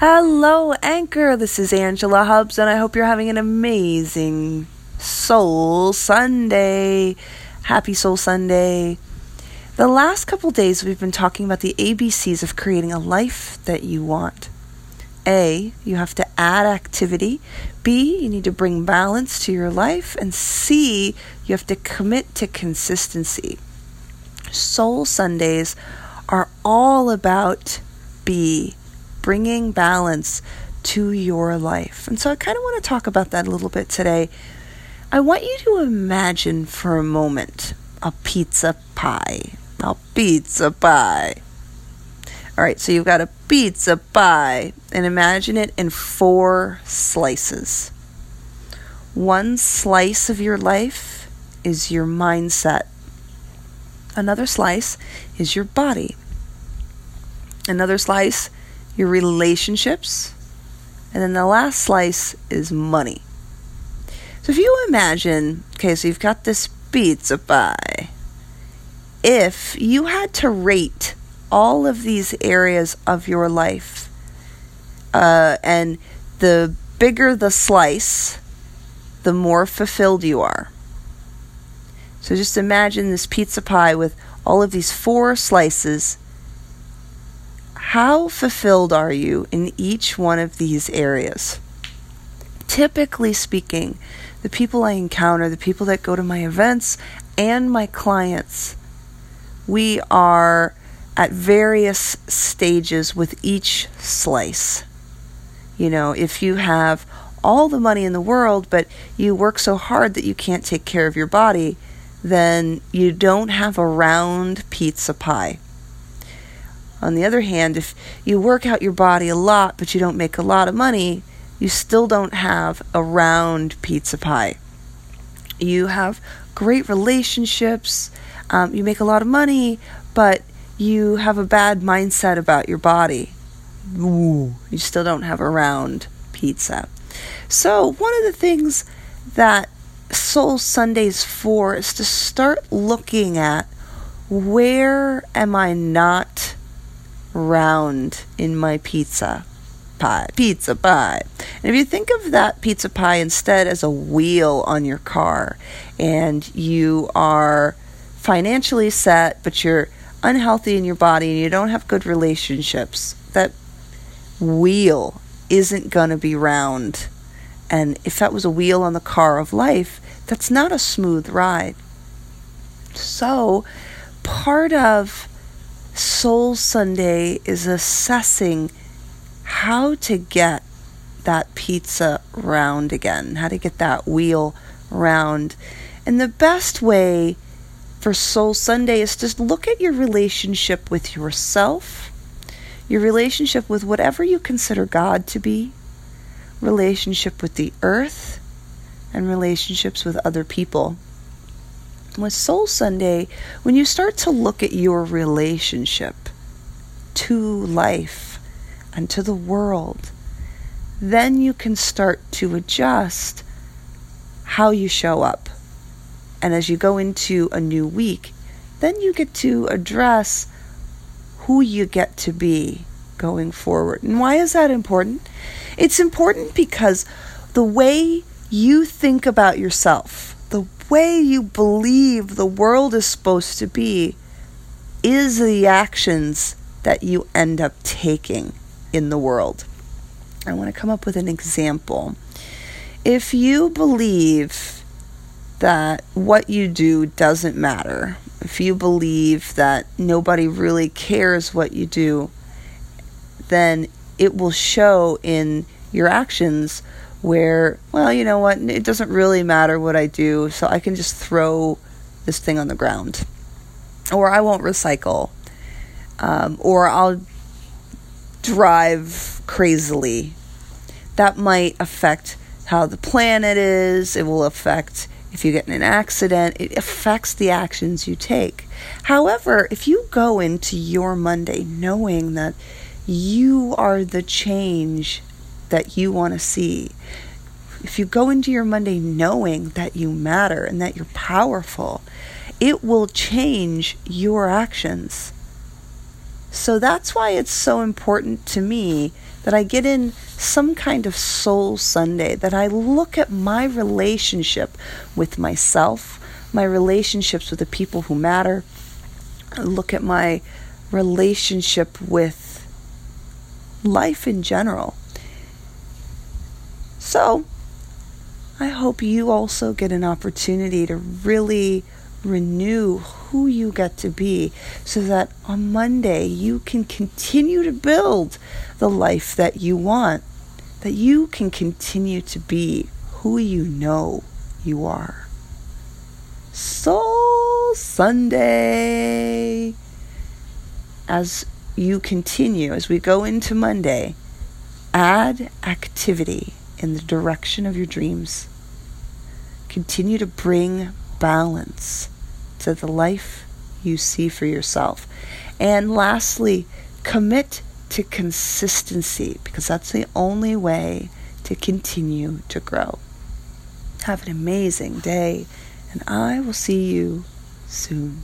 Hello, Anchor. This is Angela Hubs, and I hope you're having an amazing Soul Sunday. Happy Soul Sunday. The last couple days, we've been talking about the ABCs of creating a life that you want. A, you have to add activity. B, you need to bring balance to your life. And C, you have to commit to consistency. Soul Sundays are all about B, bringing balance to your life. And so I kind of want to talk about that a little bit today. I want you to imagine for a moment a pizza pie. A pizza pie. All right, so you've got a pizza pie, and imagine it in four slices. One slice of your life is your mindset, another slice is your body, another slice, your relationships, and then the last slice is money. So if you imagine, okay, so you've got this pizza pie. If you had to rate all of these areas of your life, uh, and the bigger the slice, the more fulfilled you are. So just imagine this pizza pie with all of these four slices. How fulfilled are you in each one of these areas? Typically speaking, the people I encounter, the people that go to my events, and my clients, we are at various stages with each slice. You know, if you have all the money in the world, but you work so hard that you can't take care of your body, then you don't have a round pizza pie. On the other hand, if you work out your body a lot, but you don't make a lot of money, you still don't have a round pizza pie. You have great relationships, um, you make a lot of money, but you have a bad mindset about your body. Ooh, you still don't have a round pizza. So, one of the things that Soul Sundays for is to start looking at where am I not round in my pizza pie? Pizza pie. And if you think of that pizza pie instead as a wheel on your car and you are financially set, but you're unhealthy in your body and you don't have good relationships, that wheel isn't going to be round. And if that was a wheel on the car of life, that's not a smooth ride. So, part of Soul Sunday is assessing how to get that pizza round again, how to get that wheel round. And the best way for Soul Sunday is just look at your relationship with yourself, your relationship with whatever you consider God to be, relationship with the earth, and relationships with other people. With Soul Sunday, when you start to look at your relationship to life and to the world, then you can start to adjust how you show up and as you go into a new week, then you get to address who you get to be going forward. And why is that important? It's important because the way you think about yourself, way you believe the world is supposed to be, is the actions that you end up taking in the world. I want to come up with an example. If you believe that what you do doesn't matter, if you believe that nobody really cares what you do, then it will show in your actions where, well, you know what, it doesn't really matter what I do, so I can just throw this thing on the ground. Or I won't recycle. Um, or I'll drive crazily. That might affect how the planet is, it will affect if you get in an accident, it affects the actions you take. However, if you go into your Monday knowing that you are the change that you want to see, if you go into your Monday knowing that you matter and that you're powerful, it will change your actions. So that's why it's so important to me that I get in some kind of soul Sunday, that I look at my relationship with myself, my relationships with the people who matter, I look at my relationship with life in general. So, I hope you also get an opportunity to really renew who you get to be so that on Monday you can continue to build the life that you want, that you can continue to be who you know you are. Soul Sunday. As you continue, as we go into Monday, add activity in the direction of your dreams. Continue to bring balance to the life you see for yourself. And lastly, commit to consistency because that's the only way to continue to grow. Have an amazing day, and I will see you soon.